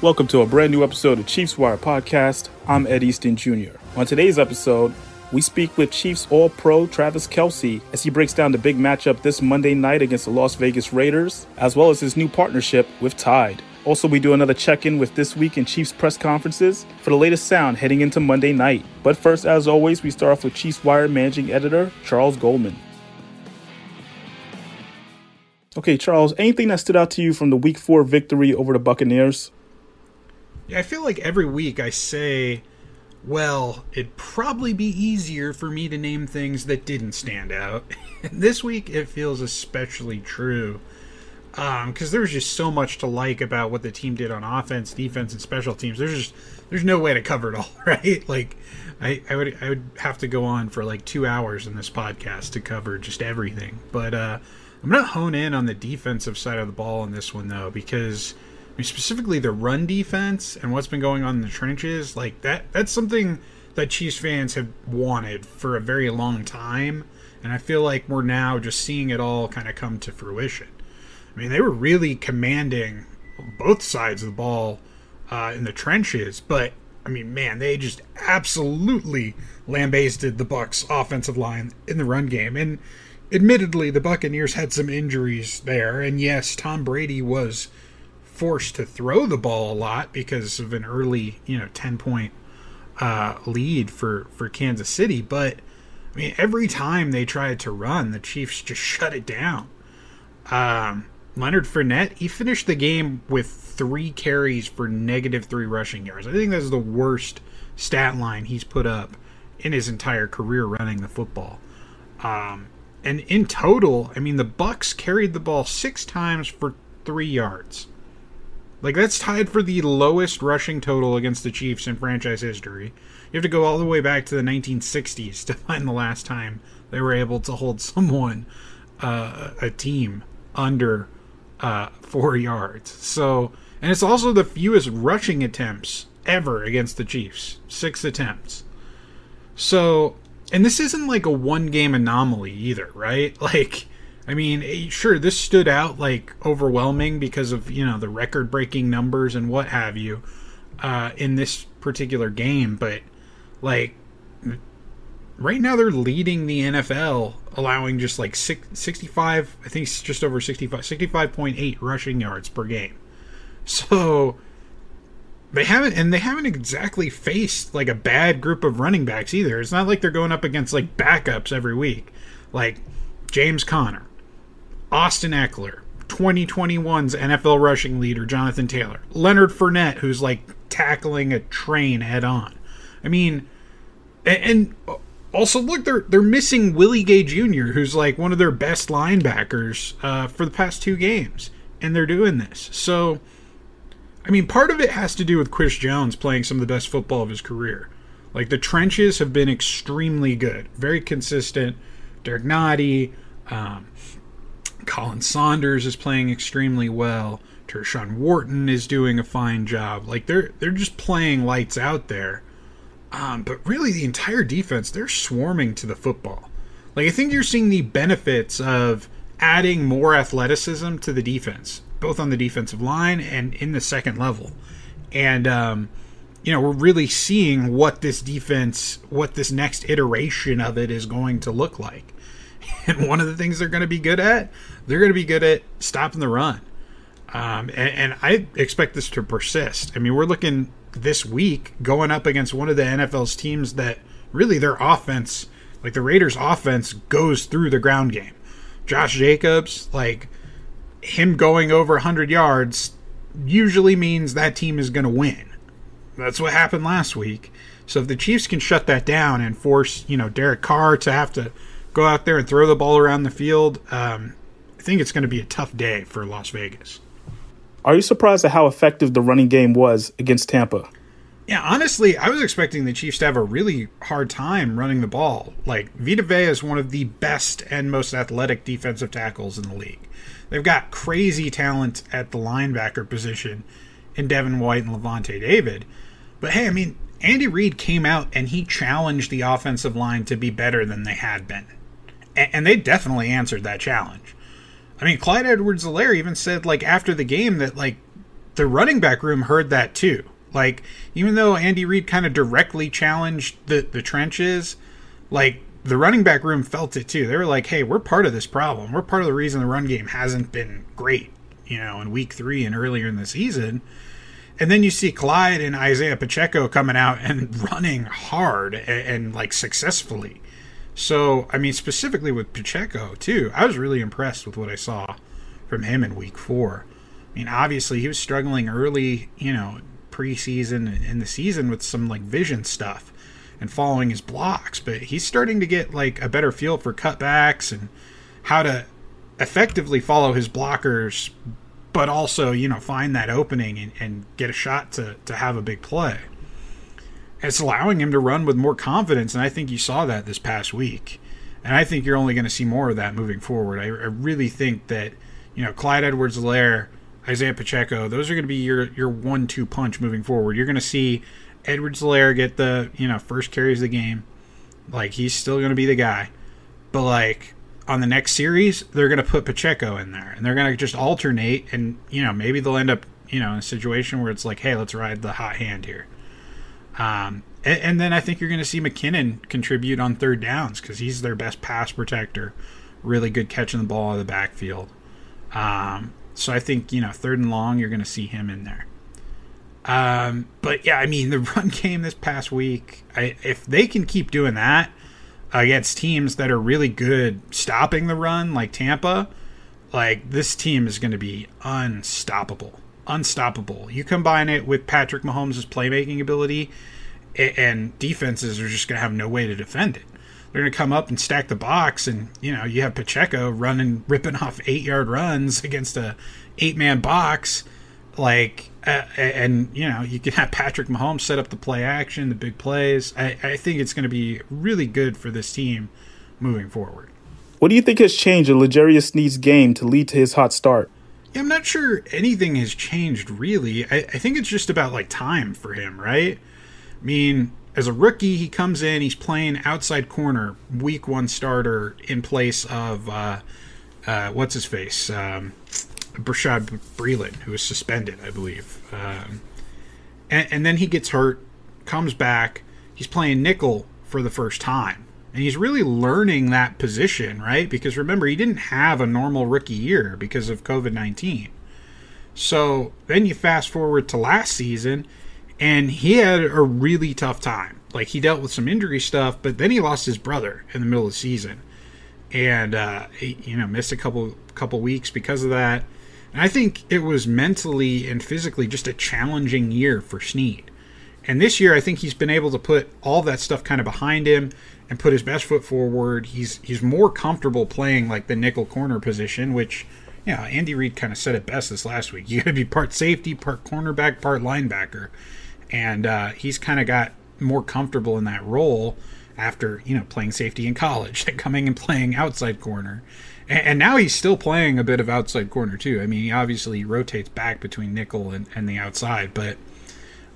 Welcome to a brand new episode of Chiefs Wire Podcast. I'm Ed Easton Jr. On today's episode, we speak with Chiefs All Pro Travis Kelce as he breaks down the big matchup this Monday night against the Las Vegas Raiders, as well as his new partnership with Tide. Also, we do another check in with This Week in Chiefs press conferences for the latest sound heading into Monday night. But first, as always, we start off with Chiefs Wire managing editor Charles Goldman. Okay, Charles, anything that stood out to you from the week four victory over the Buccaneers? I feel like every week I say, well, it'd probably be easier for me to name things that didn't stand out. this week it feels especially true. Because um, there's just so much to like about what the team did on offense, defense, and special teams. There's just there's no way to cover it all, right? Like, I, I would I would have to go on for like two hours in this podcast to cover just everything. But uh, I'm gonna hone in on the defensive side of the ball in this one though, because mean, specifically the run defense and what's been going on in the trenches, like that that's something that Chiefs fans have wanted for a very long time, and I feel like we're now just seeing it all kind of come to fruition. I mean, they were really commanding both sides of the ball uh, in the trenches, but I mean, man, they just absolutely lambasted the Bucks offensive line in the run game. And admittedly, the Buccaneers had some injuries there, and yes, Tom Brady was forced to throw the ball a lot because of an early, you know, 10 point uh, lead for, for Kansas City. But, I mean, every time they tried to run, the Chiefs just shut it down. Um, Leonard Fournette, he finished the game with three carries for negative three rushing yards. I think that's the worst stat line he's put up in his entire career running the football. Um, and in total, I mean, the Bucks carried the ball six times for three yards. Like that's tied for the lowest rushing total against the Chiefs in franchise history. You have to go all the way back to the 1960s to find the last time they were able to hold someone, uh, a team, under uh, four yards. So, and it's also the fewest rushing attempts ever against the Chiefs, six attempts. So, and this isn't like a one game anomaly either, right? Like I mean, eh, sure, this stood out like overwhelming because of you know the record-breaking numbers and what have you uh, in this particular game, but like right now they're leading the NFL, allowing just like six, 65, I think it's just over 65, 65.8 rushing yards per game. So they haven't, and they haven't exactly faced like a bad group of running backs either. It's not like they're going up against like backups every week, like James Conner, Austin Ekeler, 2021's NFL rushing leader Jonathan Taylor, Leonard Fournette, who's like tackling a train head on. I mean, and, also look, they're they're missing Willie Gay Jr., who's like one of their best linebackers uh, for the past two games, and they're doing this. So, I mean, part of it has to do with Chris Jones playing some of the best football of his career. Like the trenches have been extremely good, very consistent. Derrick Nnadi, um, Khalen Saunders is playing extremely well. Tershawn Wharton is doing a fine job. Like they're they're just playing lights out there. Um, but really, the entire defense they're swarming to the football. Like I think you're seeing the benefits of adding more athleticism to the defense, both on the defensive line and in the second level. And um, you know, we're really seeing what this defense, what this next iteration of it is going to look like. And one of the things they're going to be good at, they're going to be good at stopping the run. Um, and, and, I expect this to persist. I mean, we're looking this week going up against one of the NFL's teams that really their offense, like the Raiders' offense, goes through the ground game. Josh Jacobs, like him going over 100 yards, usually means that team is going to win. That's what happened last week. So if the Chiefs can shut that down and force, you know, Derek Carr to have to go out there and throw the ball around the field, um, think it's going to be a tough day for Las Vegas. Are you surprised at how effective the running game was against Tampa? Yeah, honestly, I was expecting the Chiefs to have a really hard time running the ball. Like, Vita Vea is one of the best and most athletic defensive tackles in the league. They've got crazy talent at the linebacker position in Devin White and Lavonte David. But hey, I mean, Andy Reid came out and he challenged the offensive line to be better than they had been and they definitely answered that challenge. I mean, Clyde Edwards-Helaire even said like after the game that like the running back room heard that too. Like even though Andy Reid kind of directly challenged the the trenches, like the running back room felt it too. They were like, "Hey, we're part of this problem. We're part of the reason the run game hasn't been great, you know, in week 3 and earlier in the season." And then you see Clyde and Isaiah Pacheco coming out and running hard and, and like successfully. So, I mean, specifically with Pacheco, too, I was really impressed with what I saw from him in week four. I mean, obviously, he was struggling early, you know, preseason in the season with some like vision stuff and following his blocks, but he's starting to get like a better feel for cutbacks and how to effectively follow his blockers, but also, you know, find that opening and, and get a shot to, to have a big play it's allowing him to run with more confidence, and I think you saw that this past week. And I think you're only going to see more of that moving forward. I, I really think that you know Clyde Edwards Helaire, Isaiah Pacheco, those are going to be your your one-two punch moving forward. You're going to see Edwards Helaire get the you know first carries of the game, like he's still going to be the guy, but like on the next series they're going to put Pacheco in there, and they're going to just alternate, and you know maybe they'll end up you know in a situation where it's like, hey, let's ride the hot hand here. Um, and, and, then I think you're going to see McKinnon contribute on third downs because he's their best pass protector. Really good catching the ball out of the backfield. Um, so I think, you know, third and long, you're going to see him in there. Um, but yeah, I mean, the run game this past week, I, if they can keep doing that against teams that are really good stopping the run, like Tampa, like this team is going to be unstoppable unstoppable. You combine it with Patrick Mahomes' playmaking ability, and defenses are just going to have no way to defend it. They're going to come up and stack the box, and you know you have Pacheco running, ripping off eight yard runs against a eight man box, like, uh, and you know you can have Patrick Mahomes set up the play action, the big plays. I, I think it's going to be really good for this team moving forward. What do you think has changed in L'Jarius Sneed's game to lead to his hot start? I'm not sure anything has changed really. I, I think it's just about like time for him, right? I mean, as a rookie, he comes in, he's playing outside corner, week one starter in place of uh, uh, what's his face, um, Bashaud Breeland, who was suspended, I believe. Um, and, and then he gets hurt, comes back, he's playing nickel for the first time. And he's really learning that position, right? Because remember, he didn't have a normal rookie year because of COVID 19. So then you fast forward to last season, and he had a really tough time. Like he dealt with some injury stuff, but then he lost his brother in the middle of the season, and uh, you know missed a couple couple weeks because of that. And I think it was mentally and physically just a challenging year for Sneed. And this year, I think he's been able to put all that stuff kind of behind him and put his best foot forward. He's he's more comfortable playing like the nickel corner position, which yeah, Andy Reid kind of said it best this last week. You got to be part safety, part cornerback, part linebacker, and uh, he's kind of got more comfortable in that role after you know playing safety in college, and coming and playing outside corner, and, and, now he's still playing a bit of outside corner too. I mean, he obviously rotates back between nickel and, and the outside, but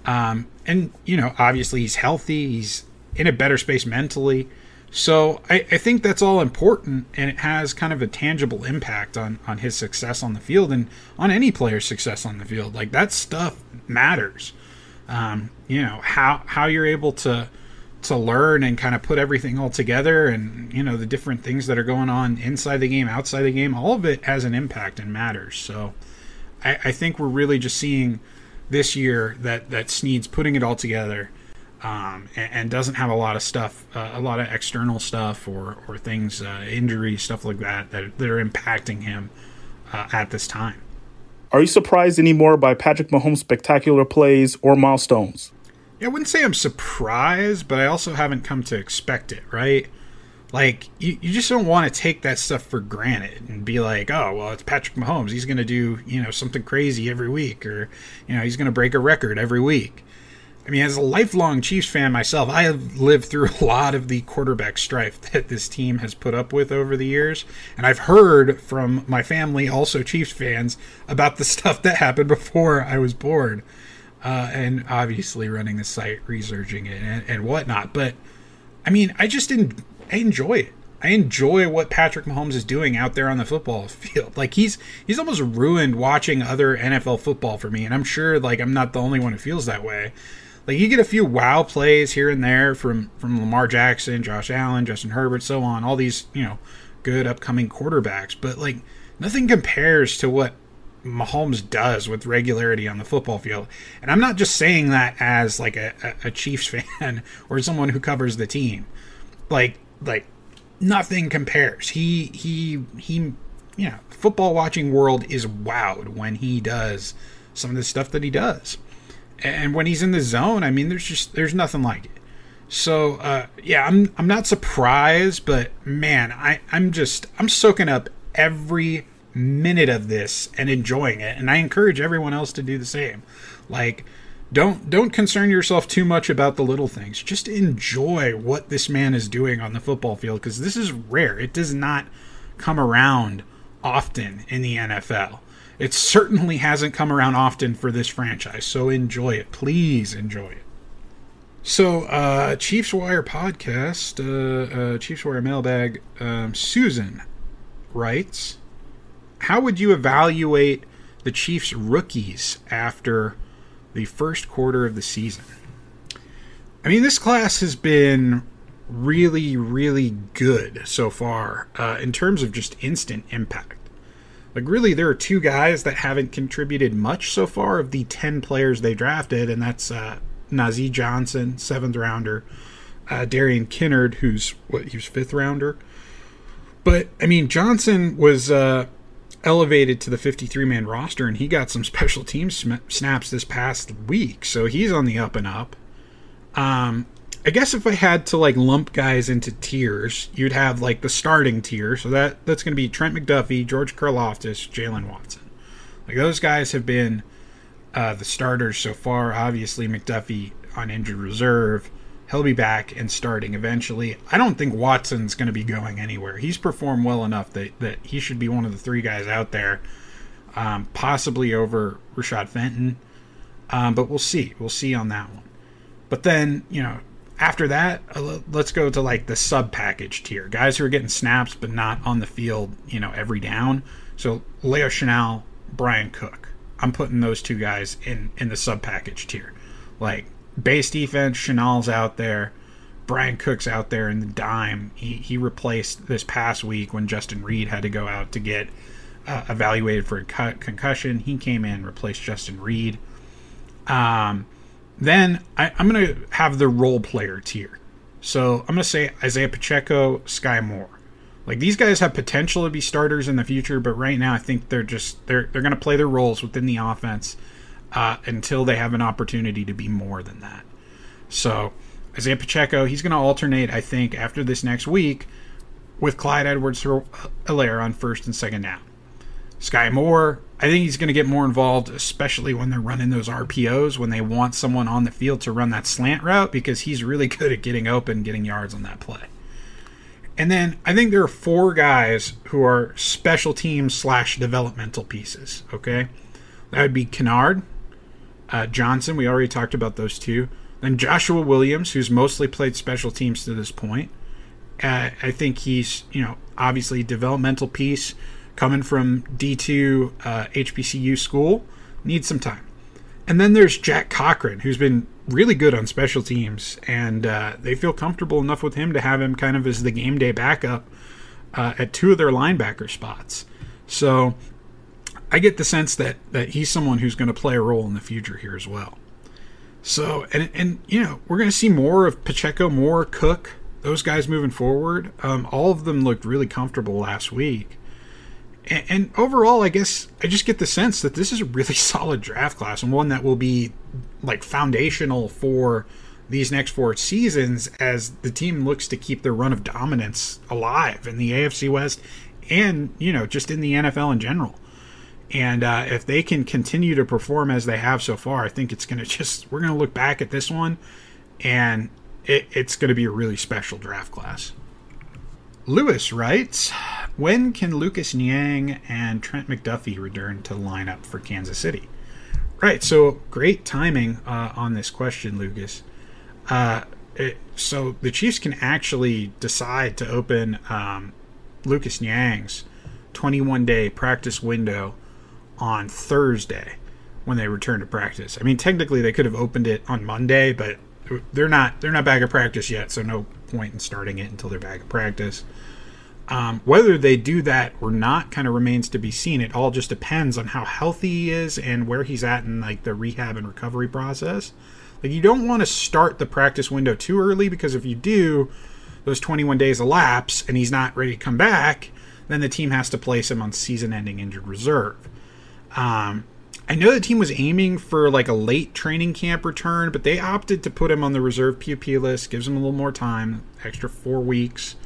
um, and you know, obviously he's healthy. He's in a better space mentally. So I, I, think that's all important, and it has kind of a tangible impact on on his success on the field and on any player's success on the field. Like that stuff matters. Um, you know how how you're able to to learn and kind of put everything all together, and you know the different things that are going on inside the game, outside the game. All of it has an impact and matters. So I, I think we're really just seeing this year that that Sneed's putting it all together um, and, and, doesn't have a lot of stuff, uh, a lot of external stuff or or things, uh, injuries, stuff like that that, that are impacting him uh, at this time. Are you surprised anymore by Patrick Mahomes' spectacular plays or milestones? Yeah, I wouldn't say I'm surprised, but I also haven't come to expect it. Right? Like you, you just don't want to take that stuff for granted and be like, oh well, it's Patrick Mahomes. He's going to do you know something crazy every week, or you know he's going to break a record every week I mean, as a lifelong Chiefs fan myself, I have lived through a lot of the quarterback strife that this team has put up with over the years. And I've heard from my family, also Chiefs fans, about the stuff that happened before I was born. Uh, and obviously running the site, researching it, and, and, whatnot. But I mean, I just didn't, I enjoy it. I enjoy what Patrick Mahomes is doing out there on the football field. Like he's he's almost ruined watching other NFL football for me, and I'm sure like I'm not the only one who feels that way. Like you get a few wow plays here and there from from Lamar Jackson, Josh Allen, Justin Herbert, so on. All these you know good upcoming quarterbacks, but like nothing compares to what Mahomes does with regularity on the football field. And I'm not just saying that as like a, a, Chiefs fan or someone who covers the team. Like like nothing compares. He he he yeah, football watching world is wowed when he does some of the stuff that he does. And when he's in the zone, I mean there's just there's nothing like it. So uh, yeah, I'm I'm not surprised, but man, I I'm just I'm soaking up every minute of this and enjoying it, and I encourage everyone else to do the same. Like don't don't concern yourself too much about the little things. Just enjoy what this man is doing on the football field because this is rare. It does not come around often in the NFL. It certainly hasn't come around often for this franchise. So enjoy it. Please enjoy it. So, uh, Chiefs Wire podcast, uh, uh, Chiefs Wire mailbag, um, Susan writes How would you evaluate the Chiefs rookies after the first quarter of the season. I mean, this class has been really, really good so far uh, in terms of just instant impact. Like, really, there are two guys that haven't contributed much so far of the 10 players they drafted, and that's uh, Johnson, seventh rounder, uh, Darian Kinnard, who's what, he was fifth rounder. But, I mean, Johnson was. Uh, elevated to the 53 man roster, and he got some special team sm- snaps this past week, so he's on the up and up. Um, I guess if I had to like lump guys into tiers, you'd have like the starting tier, so that that's going to be Trent McDuffie, George Karlaftis, Jaylen Watson. Like those guys have been uh, the starters so far. Obviously, McDuffie on injured reserve he'll be back and starting eventually. I don't think Watson's going to be going anywhere. He's performed well enough that, that he should be one of the three guys out there, um, possibly over Rashad Fenton. Um, but we'll see. We'll see on that one. But then, you know, after that, uh, let's go to like the sub package tier. Guys who are getting snaps but not on the field, you know, every down. So Leo Chenal, Brian Cook. I'm putting those two guys in in the sub package tier. Like base defense, Chenal's out there. Brian Cook's out there in the dime. He, he replaced this past week when Justin Reid had to go out to get uh, evaluated for a cut concussion. He came in, replaced Justin Reid. Um, then I, am going to have the role player tier. So I'm going to say Isaiah Pacheco, Skyy Moore. Like these guys have potential to be starters in the future, but right now I think they're just they're they're going to play their roles within the offense uh, until they have an opportunity to be more than that. So Isaiah Pacheco, he's going to alternate, I think, after this next week with Clyde Edwards Helaire on first and second down. Skyy Moore, I think he's going to get more involved, especially when they're running those RPOs, when they want someone on the field to run that slant route, because he's really good at getting open, getting yards on that play. And then I think there are four guys who are special team slash developmental pieces. Okay, that would be Kinnard, uh, Johnson, we already talked about those two. Then Joshua Williams, who's mostly played special teams to this point. Uh, I think he's, you know, obviously developmental piece coming from D2 uh, HBCU school. Needs some time. And then there's Jack Cochrane, who's been really good on special teams, and uh, they feel comfortable enough with him to have him kind of as the game day backup uh, at two of their linebacker spots. So I get the sense that that he's someone who's going to play a role in the future here as well. So, and and you know, we're going to see more of Pacheco, more Cook, those guys moving forward. Um, all of them looked really comfortable last week. And, and overall, I guess I just get the sense that this is a really solid draft class and one that will be like foundational for these next four seasons as the team looks to keep their run of dominance alive in the AFC West and, you know, just in the NFL in general. And uh, if they can continue to perform as they have so far, I think it's going to just, we're going to look back at this one and it, it's going to be a really special draft class. Lewis writes When can Lucas Niang and Trent McDuffie return to line up for Kansas City? Right, so great timing uh, on this question, Lucas. Uh, it, so the Chiefs can actually decide to open um, Lucas Niang's 21 day practice window on Thursday when they return to practice. I mean, technically they could have opened it on Monday, but they're not they're not back at practice yet, so no point in starting it until they're back at practice. Um, whether they do that or not kind of remains to be seen. It all just depends on how healthy he is and where he's at in like the rehab and recovery process. Like you don't want to start the practice window too early because if you do, those 21 days elapse and he's not ready to come back, then the team has to place him on season-ending injured reserve. Um, I know the team was aiming for like a late training camp return, but they opted to put him on the reserve PUP list, gives him a little more time, extra four weeks.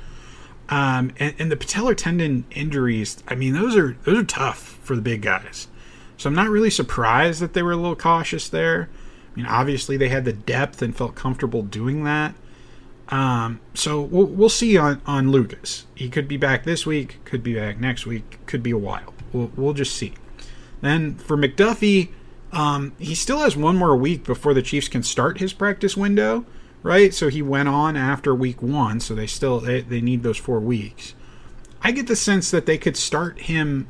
Um, and, and the patellar tendon injuries, I mean, those are those are tough for the big guys. So I'm not really surprised that they were a little cautious there. I mean, obviously they had the depth and felt comfortable doing that. Um, so we'll, we'll see on, on Lucas. He could be back this week, could be back next week, could be a while. We'll, we'll just see. Then for McDuffie, um, he still has one more week before the Chiefs can start his practice window, right? So he went on after week one, so they still they, they need those four weeks. I get the sense that they could start him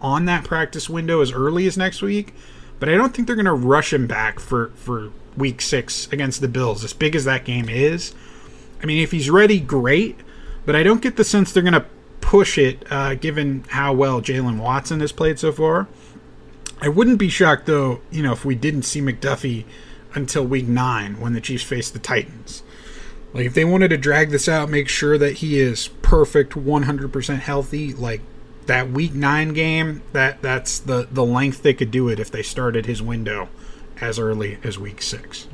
on that practice window as early as next week, but I don't think they're going to rush him back for for week six against the Bills, as big as that game is. I mean, if he's ready, great, but I don't get the sense they're going to push it, uh, given how well Jaylen Watson has played so far. I wouldn't be shocked though, you know, if we didn't see McDuffie until week nine when the Chiefs face the Titans. Like if they wanted to drag this out, make sure that he is perfect, 100% healthy, like that week 9 game, that that's the the length they could do it if they started his window as early as week 6.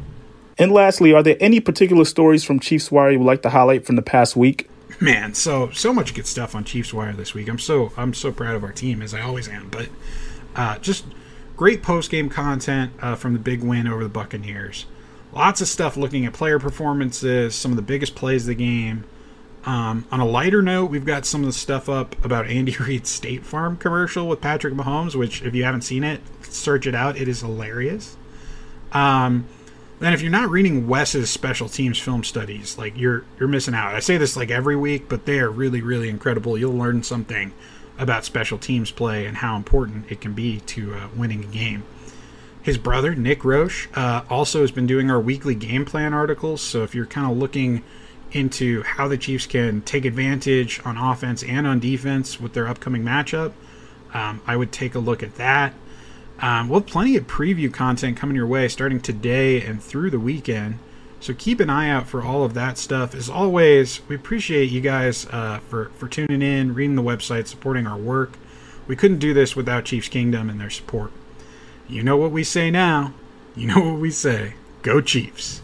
And lastly, are there any particular stories from Chiefs Wire you would like to highlight from the past week? Man, so so much good stuff on Chiefs Wire this week. I'm so I'm so proud of our team as I always am, but uh, just great post game content uh, from the big win over the Buccaneers. Lots of stuff looking at player performances, some of the biggest plays of the game. Um, on a lighter note, we've got some of the stuff up about Andy Reid's State Farm commercial with Patrick Mahomes, which, if you haven't seen it, search it out. It is hilarious. Um, then, if you're not reading Wes's special teams film studies, like you're you're missing out. I say this like every week, but they are really really incredible. You'll learn something about special teams play and how important it can be to uh, winning a game. His brother, Nick Roche, uh, also has been doing our weekly game plan articles. So if you're kind of looking into how the Chiefs can take advantage on offense and on defense with their upcoming matchup, um, I would take a look at that. Um, we'll have plenty of preview content coming your way starting today and through the weekend. So keep an eye out for all of that stuff. As always, we appreciate you guys uh, for for tuning in, reading the website, supporting our work. We couldn't do this without Chiefs Kingdom and their support. You know what we say now. You know what we say. Go Chiefs.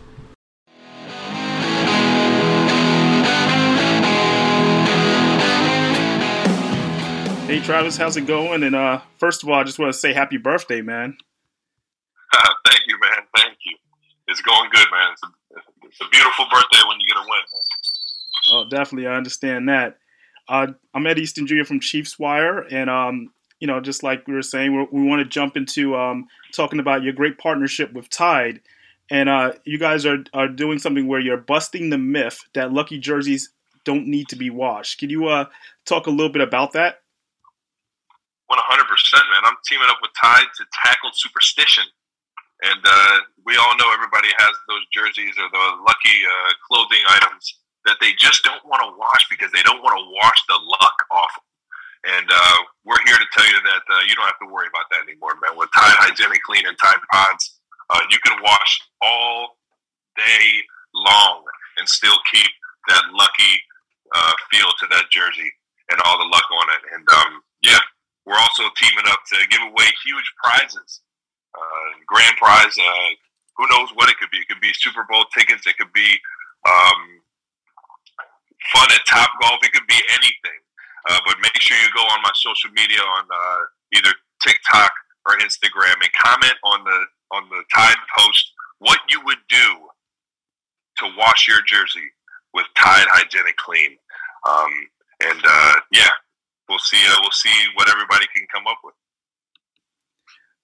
Hey Travis, how's it going? And uh, first of all, I just want to say happy birthday, man. Thank you, man. Thank you. It's going good, man. It's a it's a beautiful birthday when you get a win. Man. Oh, definitely, I understand that. Uh, I'm Ed Easton Jr. from Chiefs Wire, and um, you know, just like we were saying, we we want to jump into um, talking about your great partnership with Tide, and uh, you guys are are doing something where you're busting the myth that lucky jerseys don't need to be washed. Can you uh, talk a little bit about that? 100%, man. I'm teaming up with Tide to tackle superstition. And uh, we all know everybody has those jerseys or the lucky uh, clothing items that they just don't want to wash because they don't want to wash the luck off. And uh, we're here to tell you that uh, you don't have to worry about that anymore, man. With Tide Hygienic Clean and Tide Pods, uh, you can wash all day long and still keep that lucky uh, feel to that jersey and all the luck on it. And um, yeah, we're also teaming up to give away huge prizes grand prize. Uh, who knows what it could be? It could be Super Bowl tickets. It could be um, fun at Top Golf. It could be anything. Uh, but make sure you go on my social media on uh, either TikTok or Instagram and comment on the on the Tide post what you would do to wash your jersey with Tide Hygienic Clean. Um, and uh, yeah, we'll see. Uh, we'll see what everybody can come up with.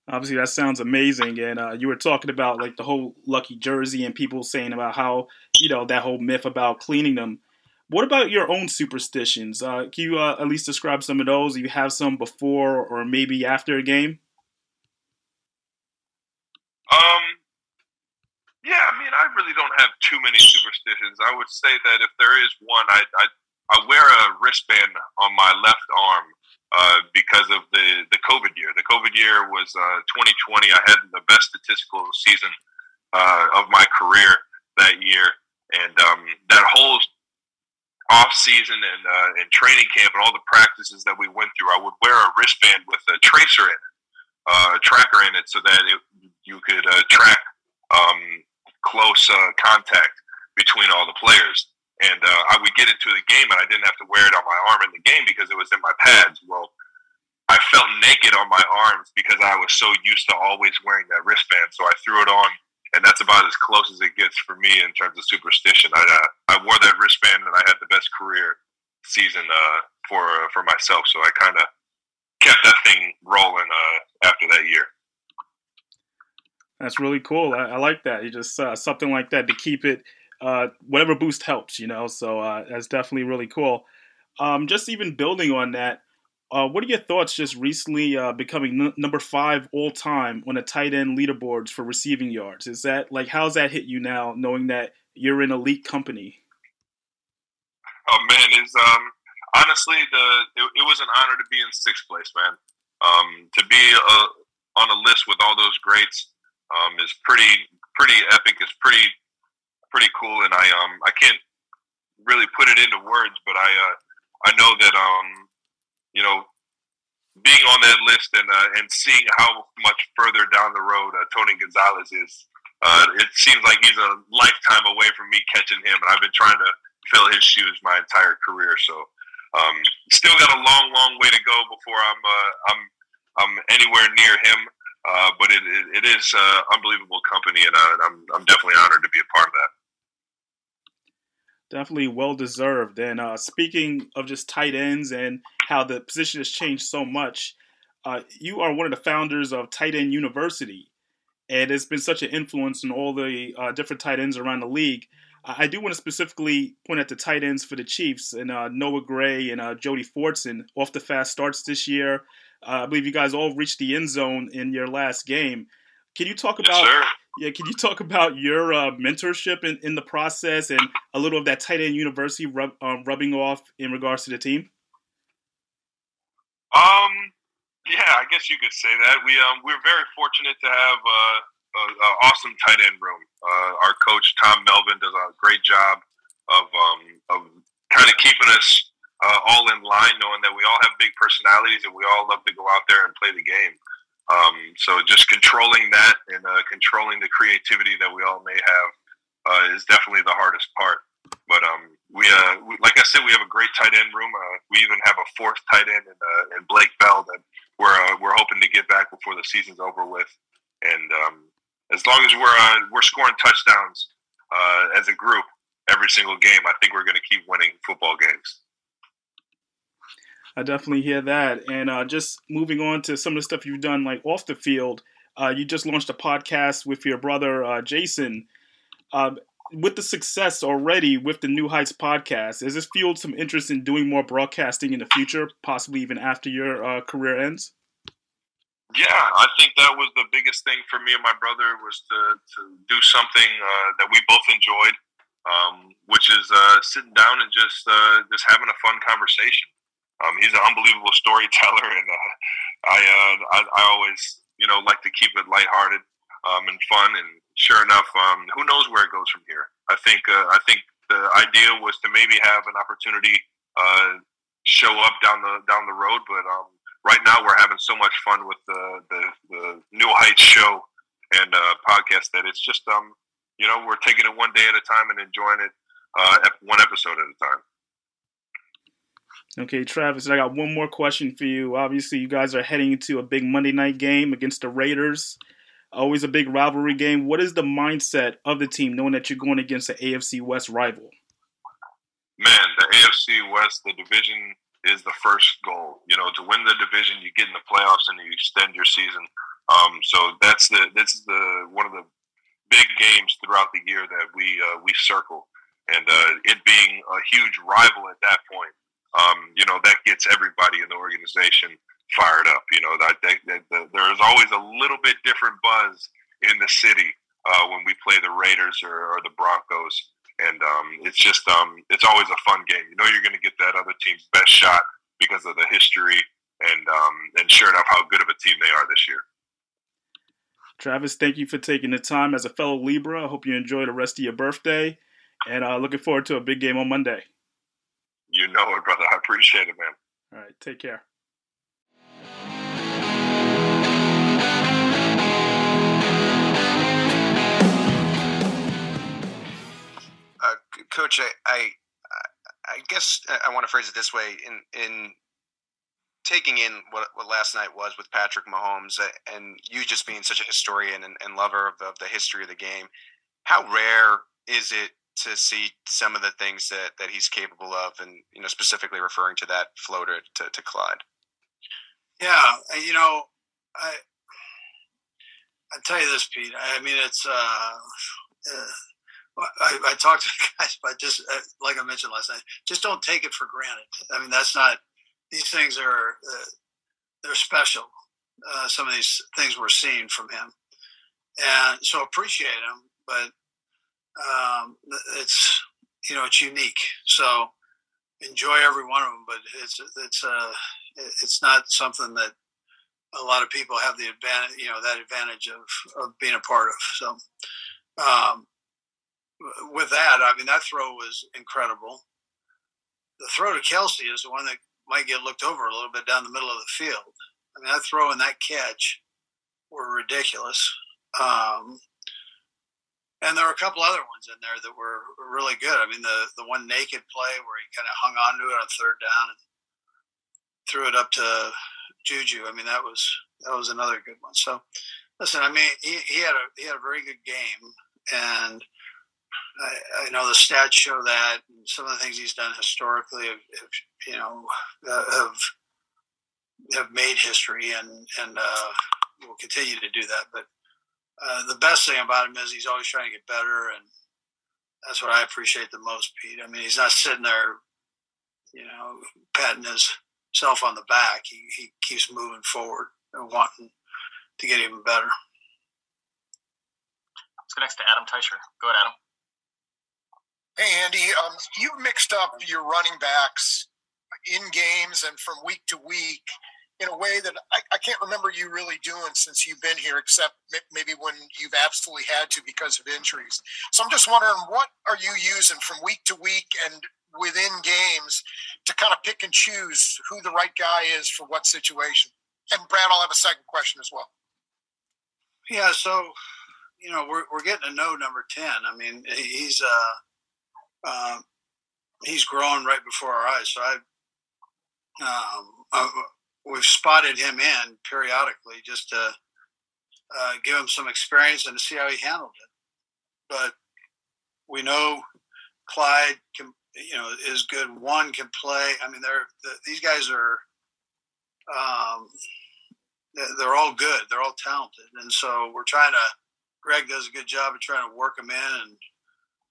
Obviously, that sounds amazing. And uh, you were talking about like the whole lucky jersey and people saying about how you know that whole myth about cleaning them. What about your own superstitions? Uh, can you uh, at least describe some of those? You have some before or maybe after a game? Um, yeah, I mean, I really don't have too many superstitions. I would say that if there is one, I I, I wear a wristband on my left arm uh, because of the the COVID year. The COVID year was uh, 2020. I had the best statistical season uh, of my career that year, and um, that whole off season and uh, and training camp and all the practices that we went through, I would wear a wristband with a tracer in it, uh, a tracker in it, so that it, you could track um, close contact between all the players. And uh, I would get into the game, and I didn't have to wear it on my arm in the game because it was in my pads. Well, I felt naked on my arms because I was so used to always wearing that wristband. So I threw it on and that's about as close as it gets for me in terms of superstition. I uh, I wore that wristband, and I had the best career season uh, for uh, for myself. So I kind of kept that thing rolling uh, after that year. That's really cool. I, I like that. You just uh, something like that to keep it. Uh, whatever boost helps, you know. So that's definitely really cool. Um, just even building on that, uh, what are your thoughts just recently uh, becoming n- number five all time on the tight end leaderboards for receiving yards? Is that like how's that hit you now, knowing that you're in elite company? Oh man, it's um honestly the it, it was an honor to be in sixth place, man. Um, to be uh, on a list with all those greats um, is pretty pretty epic. It's pretty pretty cool, and I um I can't really put it into words, but I uh, I know that um you know, being on that list and uh, and seeing how much further down the road uh, Tony Gonzalez is, uh, it seems like he's a lifetime away from me catching him, and I've been trying to fill his shoes my entire career. So, um, still got a long, long way to go before I'm uh, I'm I'm anywhere near him. Uh, but it, it, it is uh, unbelievable company, and I'm I'm definitely honored to be a part of that definitely well deserved. And uh, speaking of just tight ends and how the position has changed so much, uh, you are one of the founders of Tight End University, and it's been such an influence on all the uh, different tight ends around the league. I do want to specifically point at the tight ends for the Chiefs and uh, Noah Gray and uh, Jody Fortson off the fast starts this year. Uh, I believe you guys all reached the end zone in your last game. Can you talk about yes, yeah, can you talk about your uh, mentorship in, in the process and a little of that tight end university rub, um, rubbing off in regards to the team? Um, yeah, I guess you could say that. We um we're very fortunate to have uh, an awesome tight end room. Uh, our coach Tom Melvin does a great job of um of kind of keeping us uh, all in line, knowing that we all have big personalities and we all love to go out there and play the game. Um, so just controlling that and uh, controlling the creativity that we all may have uh, is definitely the hardest part. But um, we, uh, we, like I said, we have a great tight end room. Uh, we even have a fourth tight end in, uh, in Blake Bell that we're uh, we're hoping to get back before the season's over with. And um, as long as we're we're scoring touchdowns as a group every single game, I think we're going to keep winning football games. I definitely hear that. And uh, just moving on to some of the stuff you've done, like off the field, uh, you just launched a podcast with your brother uh, Jason. Um, with the success already with the New Heights podcast, has this fueled some interest in doing more broadcasting in the future, possibly even after your uh, career ends? Yeah, I think that was the biggest thing for me and my brother was to, to do something uh, that we both enjoyed, um, which is uh, sitting down and just just having a fun conversation. Um, he's an unbelievable storyteller, and uh, I, uh, I, I always you know like to keep it lighthearted um, and fun. And sure enough, um, who knows where it goes from here? I think uh, I think the idea was to maybe have an opportunity uh, show up down the down the road, but um, right now we're having so much fun with the the, the New Heights show and uh, podcast that it's just um you know we're taking it one day at a time and enjoying it uh, one episode at a time. Okay, Travis, I got one more question for you. Obviously, you guys are heading into a big Monday night game against the Raiders. Always a big rivalry game. What is the mindset of the team knowing that you're going against the AFC West rival? Man, the AFC West, the division is the first goal. You know, to win the division, you get in the playoffs and you extend your season. Um, so that's the this is the one of the big games throughout the year that we uh, we circle, and uh, it being a huge rival at that point, um, you know that gets everybody in the organization fired up. You know that, that, that, that there's always a little bit different buzz in the city uh, when we play the Raiders or, or the Broncos, and um, it's just um, it's always a fun game. You know you're going to get that other team's best shot because of the history and um, and sure enough how good of a team they are this year. Travis, thank you for taking the time as a fellow Libra. I hope you enjoy the rest of your birthday, and uh, looking forward to a big game on Monday. You know it, brother. I appreciate it, man. All right, take care. Uh, Coach, I, I, I guess I want to phrase it this way: in in taking in what, what last night was with Patrick Mahomes uh, and you just being such a historian and, and lover of the, of the, history of the game, how rare is it to see some of the things that, that he's capable of and, you know, specifically referring to that floater to, to Clyde? Yeah. You know, I, I tell you this, Pete, I mean, it's, uh, uh I, I talked to guys, but just uh, like I mentioned last night, just don't take it for granted. I mean, that's not, these things are uh, they're special. Uh, some of these things we're seeing from him, and so appreciate him, But um, it's you know it's unique. So enjoy every one of them. But it's it's uh it's not something that a lot of people have the advantage you know that advantage of of being a part of. So. Um, with that, I mean that throw was incredible. The throw to Kelce is the one that might get looked over a little bit down the middle of the field. I mean, that throw and that catch were ridiculous. Um, and there were a couple other ones in there that were really good. I mean, the the one naked play where he kind of hung on to it on third down and threw it up to Juju. I mean, that was that was another good one. So, listen, I mean, he, he had a he had a very good game, and I, I, know the stats show that And some of the things he's done historically have, have you know uh, have have made history and and uh, will continue to do that. But uh, the best thing about him is he's always trying to get better, and that's what I appreciate the most, Pete. I mean, he's not sitting there, you know, patting himself on the back. He he keeps moving forward and wanting to get even better. Let's go next to Adam Teicher. Go ahead, Adam. Hey, Andy, um, you mixed up your running backs in games and from week to week in a way that I, I, can't remember you really doing since you've been here, except maybe when you've absolutely had to because of injuries. So I'm just wondering, what are you using from week to week and within games to kind of pick and choose who the right guy is for what situation? And Brad, I'll have a second question as well. Yeah, so you know we're we're getting to know number ten. I mean, he's uh um, he's growing right before our eyes. So I, um, I, we've spotted him in periodically just to uh, give him some experience and to see how he handled it. But we know Clyde can, you know, is good. One can play. I mean, they're the, these guys are. Um, they're all good. They're all talented, and so we're trying to. Greg does a good job of trying to work them in and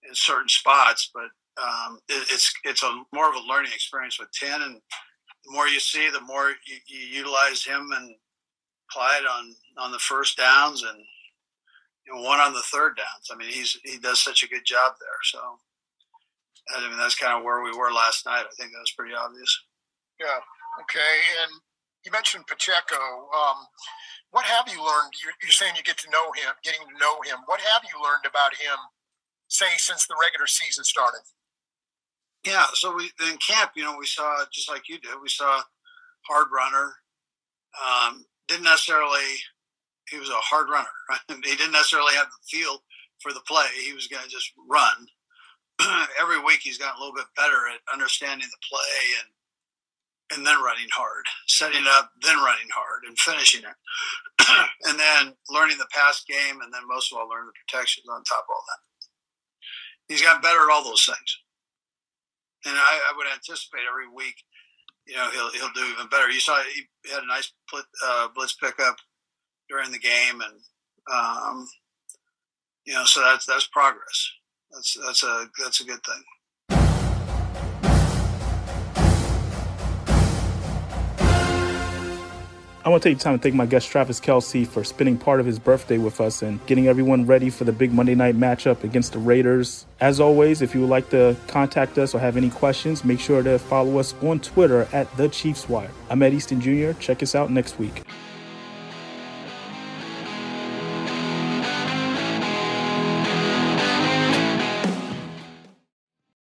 in certain spots, but um, it, it's it's a more of a learning experience with ten, and the more you see, the more you, you, utilize him and Clyde on on the first downs and you know, one on the third downs. I mean, he's he does such a good job there. So, I mean, that's kind of where we were last night. I think that was pretty obvious. Yeah. Okay. And you mentioned Pacheco. Um, what have you learned? You're, you're saying you get to know him, getting to know him. What have you learned about him say since the regular season started? Yeah, so we in camp, you know, we saw just like you did, we saw hard runner. Um, didn't necessarily he was a hard runner. he didn't necessarily have the feel for the play. He was going to just run. Every week he's gotten a little bit better at understanding the play and and then running hard, setting up, then running hard, and finishing it, and then learning the pass game, and then most of all learning the protections on top of all that he's gotten better at all those things. And I, I would anticipate every week, you know, he'll he'll do even better. You saw he had a nice blitz, uh, blitz pickup during the game, and um, you know, so that's that's progress. That's that's a that's a good thing. I want to take the time to thank my guest Travis Kelce for spending part of his birthday with us and getting everyone ready for the big Monday night matchup against the Raiders. As always, if you would like to contact us or have any questions, make sure to follow us on Twitter at The Chiefs Wire. I'm Ed Easton Jr. Check us out next week.